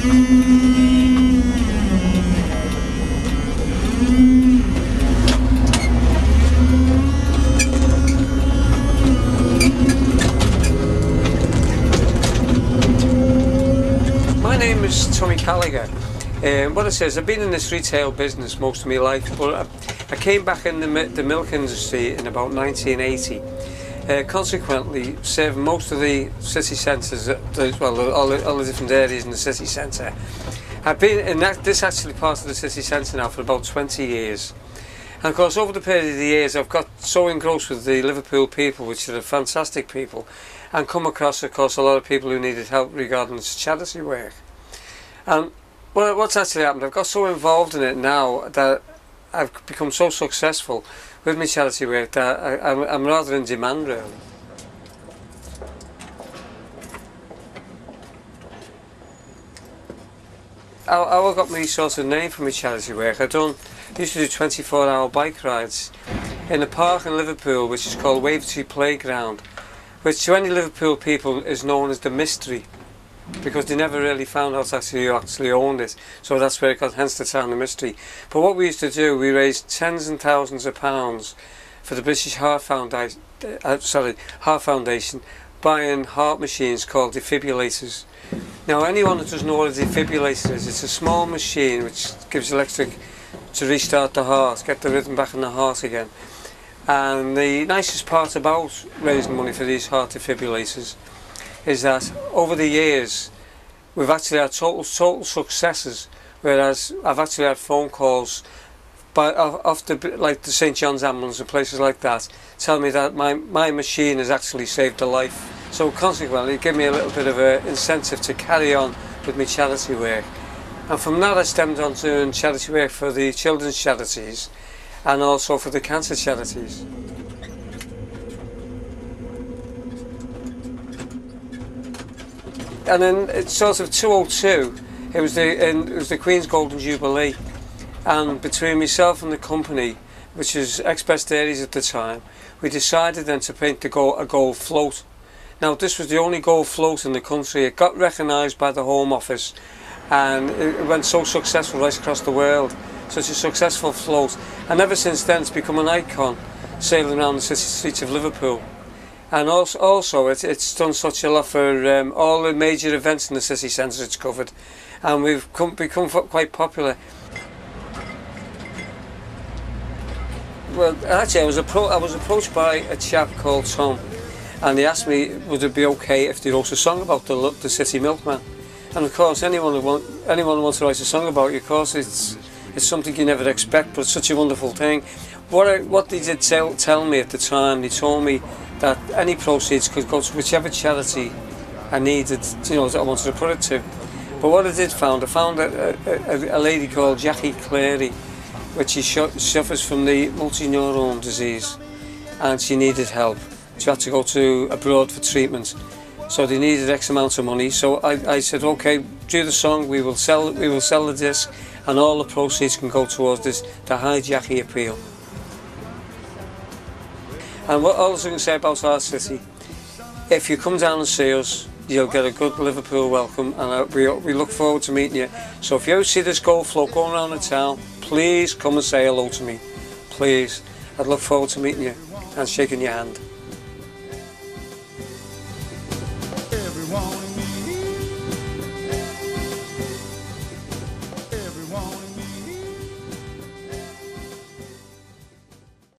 My name is Tommy Callagher. Um, what it says, I've been in this retail business most of my life, but I, I came back in the, the milk industry in about 1980. Uh, consequently, most of the city centres, well, all the, all the different areas in the city centre. I've been in that, this actually part of the city centre now for about 20 years. And of course, over the period of the years, I've got so engrossed with the Liverpool people, which are fantastic people, and come across, of course, a lot of people who needed help regarding charity work. And well, what's actually happened, I've got so involved in it now that I've become so successful with my charity work that uh, I, I'm, I'm rather in demand, really. How I got my sort of name for my charity work, I done used to do 24 hour bike rides in a park in Liverpool which is called Wavertree Playground, which to any Liverpool people is known as the mystery because they never really found out actually who actually owned it. So that's where it got hence the town the mystery. But what we used to do, we raised tens and thousands of pounds for the British Heart Foundation, uh, sorry, Heart Foundation, buying heart machines called defibrillators. Now anyone that doesn't know what a defibrillator is, it's a small machine which gives electric to restart the heart, get the rhythm back in the heart again. And the nicest part about raising money for these heart defibrillators is that over the years, we've actually had total, total successes, whereas I've actually had phone calls by, off the, like the St John's Ambulance and places like that, tell me that my, my machine has actually saved a life. So consequently, it gave me a little bit of an incentive to carry on with my charity work. And from that I stemmed on to charity work for the children's charities and also for the cancer charities. And then it's sort of 202 it was the and it was the Queen's Golden Jubilee. And between myself and the company which was Express Dairies at the time we decided then to paint the gold, a gold float. Now this was the only gold float in the country. It got recognised by the Home Office. And it went so successful right across the world. Such a successful float. And ever since then it's become an icon sailing around the city streets of Liverpool and also, also it, it's done such a lot for um, all the major events in the city centre it's covered and we've come, become quite popular. Well, actually I was, I was approached by a chap called Tom and he asked me would it be okay if they wrote a song about the, the city milkman and of course anyone who, want, anyone who wants to write a song about you of course it's, it's something you never expect but it's such a wonderful thing. What, I, what they did tell, tell me at the time, they told me that any proceeds could go to whichever charity I needed, you know, that I wanted to put it to. But what I did found, I found a, a, a lady called Jackie Clary, which she suffers from the motor neurone disease, and she needed help. She had to go to abroad for treatment, so they needed X amount of money. So I, I said, okay, do the song. We will sell, we will sell the disc, and all the proceeds can go towards this the High Jackie appeal. And what I can say about our city, if you come down and see us, you'll get a good Liverpool welcome and uh, we, we look forward to meeting you. So if you see this gold float going around the town, please come and say hello to me. Please. I'd look forward to meeting you and shaking your hand.